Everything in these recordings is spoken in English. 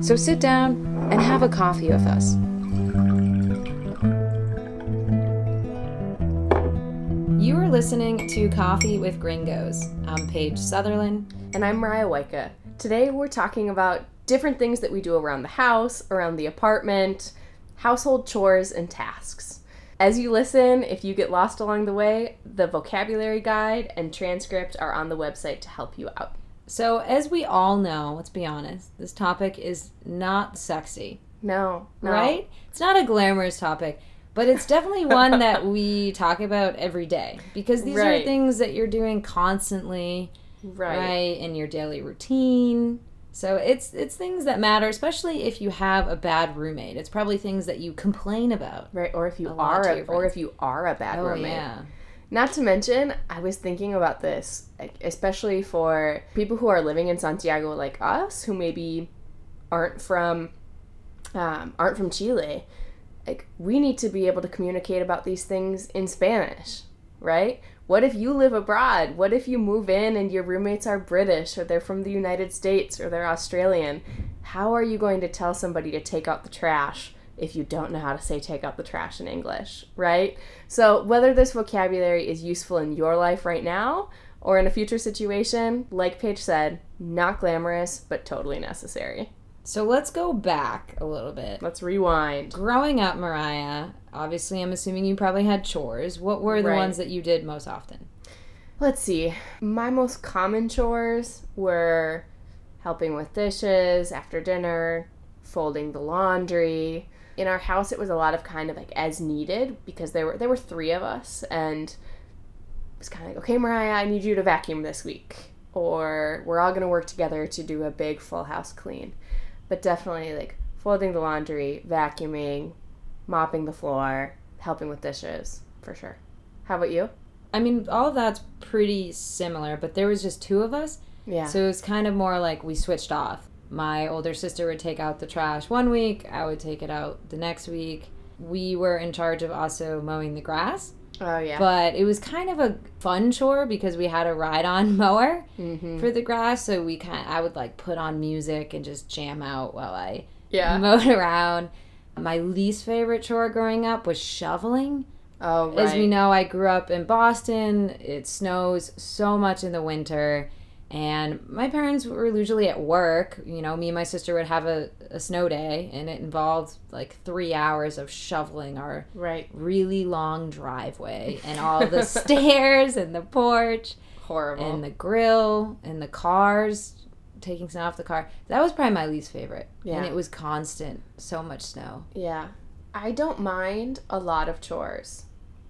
So sit down and have a coffee with us. You are listening to Coffee with Gringos. I'm Paige Sutherland. And I'm Mariah Waika. Today we're talking about different things that we do around the house, around the apartment, household chores, and tasks. As you listen, if you get lost along the way, the vocabulary guide and transcript are on the website to help you out. So, as we all know, let's be honest, this topic is not sexy. No, no. right? It's not a glamorous topic, but it's definitely one that we talk about every day because these are things that you're doing constantly, Right. right, in your daily routine. So it's it's things that matter, especially if you have a bad roommate. It's probably things that you complain about. Right, or if you are, a, or if you are a bad Oh roommate. yeah, Not to mention, I was thinking about this, especially for people who are living in Santiago like us, who maybe aren't from um, aren't from Chile. Like, we need to be able to communicate about these things in Spanish, right? What if you live abroad? What if you move in and your roommates are British or they're from the United States or they're Australian? How are you going to tell somebody to take out the trash if you don't know how to say take out the trash in English, right? So, whether this vocabulary is useful in your life right now or in a future situation, like Paige said, not glamorous, but totally necessary. So let's go back a little bit. Let's rewind. Growing up, Mariah, obviously, I'm assuming you probably had chores. What were the Right. ones that you did most often? Let's see. My most common chores were helping with dishes after dinner, folding the laundry. In our house it was a lot of kind of like as needed because there were there were 3 of us and it was kind of like, "Okay, Mariah, I need you to vacuum this week." Or we're all going to work together to do a big full house clean. But definitely like folding the laundry, vacuuming, mopping the floor, helping with dishes, for sure. How about you? I mean, all of that's pretty similar, but there was just two of us. Yeah. So it was kind of more like we switched off. My older sister would take out the trash one week, I would take it out the next week. We were in charge of also mowing the grass, oh yeah. but it was kind of a fun chore because we had a ride-on mower mm-hmm. for the grass, so we kind I would like put on music and just jam out while I Yeah. mowed around. My least favorite chore growing up was shoveling. Oh, right. As we know, I grew up in Boston. It snows so much in the winter. And my parents were usually at work. You know, me and my sister would have a, a snow day, and it involved like three hours of shoveling our Right. really long driveway and all the stairs and the porch Horrible. and the grill and the cars, taking snow off the car. That was probably my least favorite. Yeah. And it was constant, so much snow. yeah. I don't mind a lot of chores,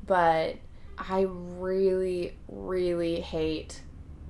but I really, really hate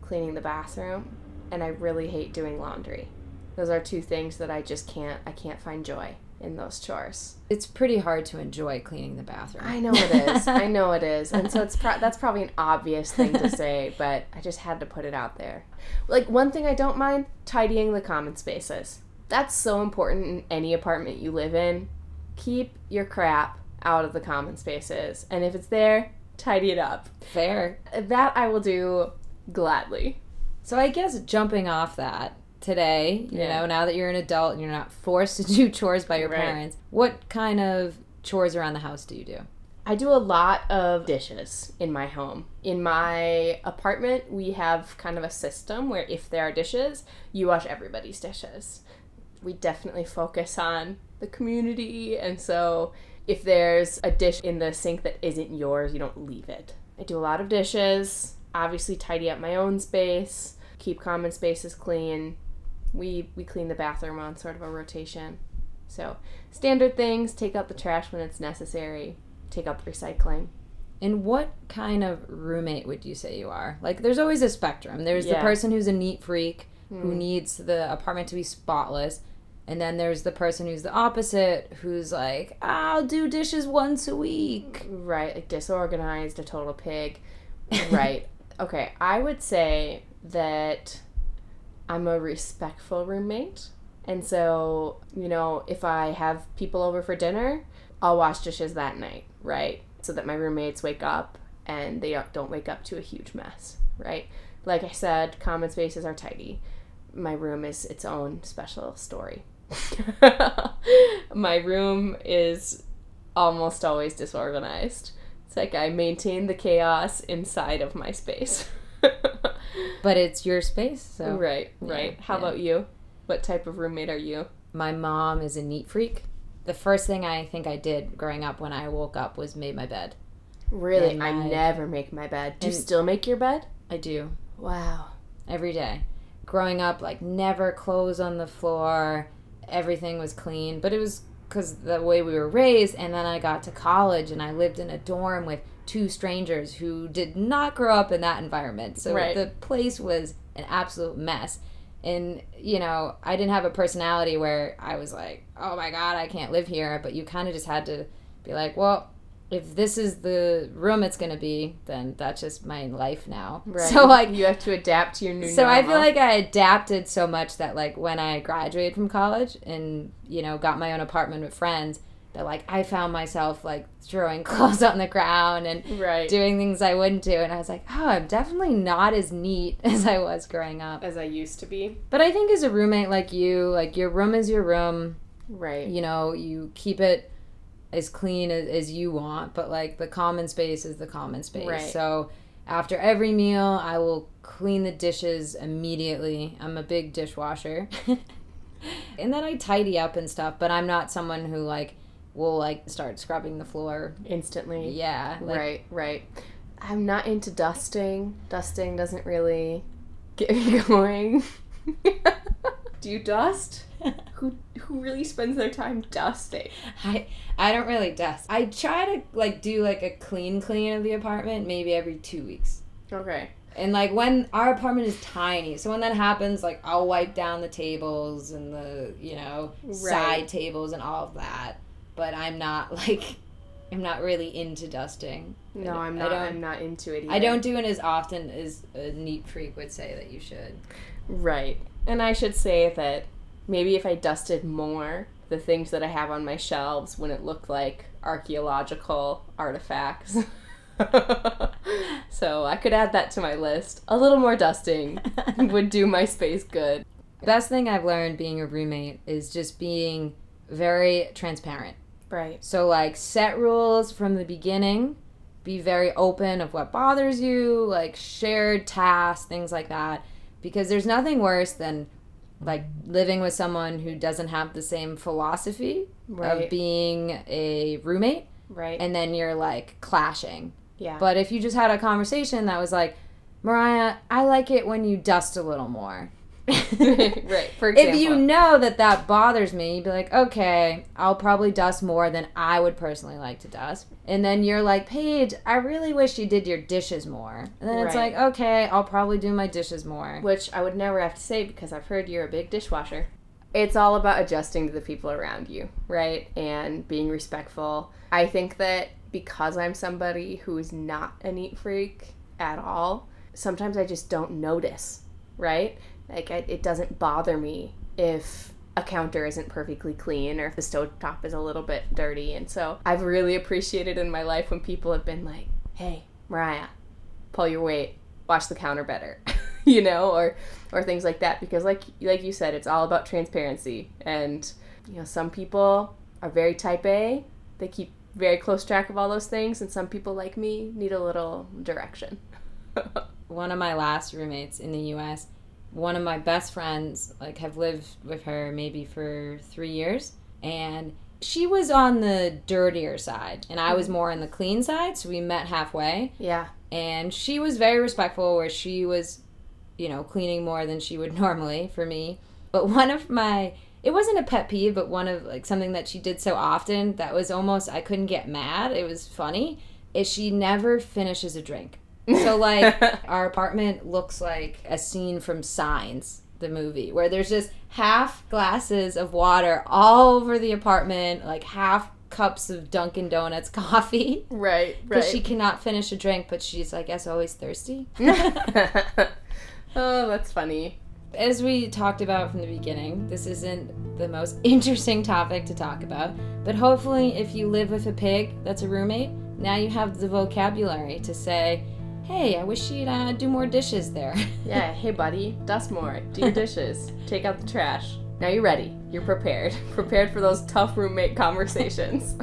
cleaning the bathroom and I really hate doing laundry. Those are two things that I just can't I can't find joy in those chores. It's pretty hard to enjoy cleaning the bathroom. I know it is. I know it is. And so it's pro- that's probably an obvious thing to say, but I just had to put it out there. Like one thing I don't mind, tidying the common spaces. That's so important in any apartment you live in. Keep your crap out of the common spaces. And if it's there, tidy it up. Fair. That I will do gladly. So I guess jumping off that today, you Yeah. know, now that you're an adult and you're not forced to do chores by your Right. parents, what kind of chores around the house do you do? I do a lot of dishes in my home. In my apartment, we have kind of a system where if there are dishes, you wash everybody's dishes. We definitely focus on the community, and so if there's a dish in the sink that isn't yours, you don't leave it. I do a lot of dishes, obviously tidy up my own space, keep common spaces clean. We we clean the bathroom on sort of a rotation. So, standard things, take out the trash when it's necessary, take out the recycling. And what kind of roommate would you say you are? Like, there's always a spectrum. There's the person who's a neat freak who Hmm. needs the apartment to be spotless. And then there's the person who's the opposite, who's like, I'll do dishes once a week. Right, like disorganized, a total pig. Right. okay, I would say that I'm a respectful roommate. And so, you know, if I have people over for dinner, I'll wash dishes that night, right? So that my roommates wake up and they don't wake up to a huge mess, right? Like I said, common spaces are tidy. My room is its own special story. my room is almost always disorganized. It's like I maintain the chaos inside of my space. But it's your space, so right, right. Yeah, How yeah. about you? What type of roommate are you? my mom is a neat freak. The first thing I think I did growing up when I woke up was made my bed. Really? And I never make my bed. Do you still make your bed? I do. Wow. every day. Growing up, like never clothes on the floor, everything was clean. But it was because the way we were raised. And then I got to college and I lived in a dorm with two strangers who did not grow up in that environment. So Right. the place was an absolute mess. And, you know, I didn't have a personality where I was like, oh my God, I can't live here. But you kind of just had to be like, well, if this is the room it's going to be, then that's just my life now. Right. So, like, you have to adapt to your new so I feel like I adapted so much that like when I graduated from college and you know got my own apartment with friends, that like I found myself like throwing clothes on the ground and right doing things I wouldn't do, and I was like, oh, I'm definitely not as neat as I was growing up. as I used to be. But I think as a roommate like you, like your room is your room. Right. You know, you keep it as clean as, as you want, but like the common space is the common space. Right. So after every meal, I will clean the dishes immediately. I'm a big dishwasher. and then I tidy up and stuff, but I'm not someone who like will like start scrubbing the floor. Instantly. Yeah. Like, right, right. I'm not into dusting. Dusting doesn't really get me going. Do you dust? Who who really spends their time dusting? I I don't really dust. I try to like do like a clean clean of the apartment maybe every 2 weeks. Okay. And like when our apartment is tiny, so when that happens, like I'll wipe down the tables and the you know Right. side tables and all of that. But I'm not like I'm not really into dusting. No, I'm not. I'm not into it. Either. I don't do it as often as a neat freak would say that you should. Right. And I should say that maybe if I dusted more, the things that I have on my shelves wouldn't look like archaeological artifacts. so I could add that to my list. A little more dusting would do my space good. Best thing I've learned being a roommate is just being very transparent. Right. So like set rules from the beginning. Be very open of what bothers you, like shared tasks, things like that. Because there's nothing worse than like living with someone who doesn't have the same philosophy Right. of being a roommate Right. and then you're like clashing. yeah. But if you just had a conversation that was like, Mariah, I like it when you dust a little more. right. For example. If you know that that bothers me, you'd be like, okay, I'll probably dust more than I would personally like to dust. And then you're like, Paige, I really wish you did your dishes more. And then it's like, okay, I'll probably do my dishes more. which I would never have to say because I've heard you're a big dishwasher. It's all about adjusting to the people around you, right? And being respectful. I think that because I'm somebody who's not a neat freak at all, sometimes I just don't notice, right? Like, it doesn't bother me if a counter isn't perfectly clean or if the stovetop is a little bit dirty. And so I've really appreciated in my life when people have been like, hey, Mariah, pull your weight, wash the counter better, you know, or or things like that. Because like like you said, it's all about transparency. And you know, some people are very type A. They keep very close track of all those things, and some people like me need a little direction. One of my last roommates in the US, one of my best friends, like, have lived with her maybe for three years. And she was on the dirtier side, and I was mm-hmm. more on the clean side. So we met halfway. yeah. and she was very respectful where she was you know cleaning more than she would normally for me but one of my it wasn't a pet peeve but one of like something that she did so often that was almost i couldn't get mad it was funny is she never finishes a drink so like our apartment looks like a scene from signs the movie, where there's just half glasses of water all over the apartment, like half cups of Dunkin' Donuts coffee. Right, right. Because she cannot finish a drink, but she's, I guess, always thirsty. oh, that's funny. As we talked about from the beginning, this isn't the most interesting topic to talk about, but hopefully, if you live with a pig that's a roommate, now you have the vocabulary to say, hey, I wish you'd uh, do more dishes there. Yeah, hey buddy, dust more, do your dishes, take out the trash. Now you're ready. You're prepared. Prepared for those tough roommate conversations.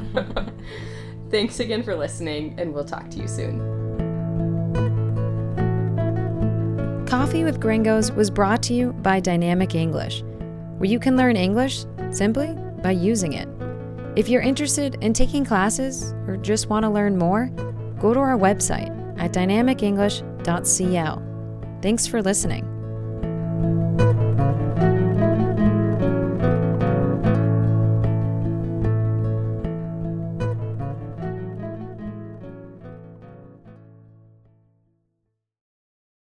Thanks again for listening, and we'll talk to you soon. Coffee with Gringos was brought to you by Dynamic English, where you can learn English simply by using it. If you're interested in taking classes or just want to learn more, go to our website at dynamicenglish.cl. Thanks for listening.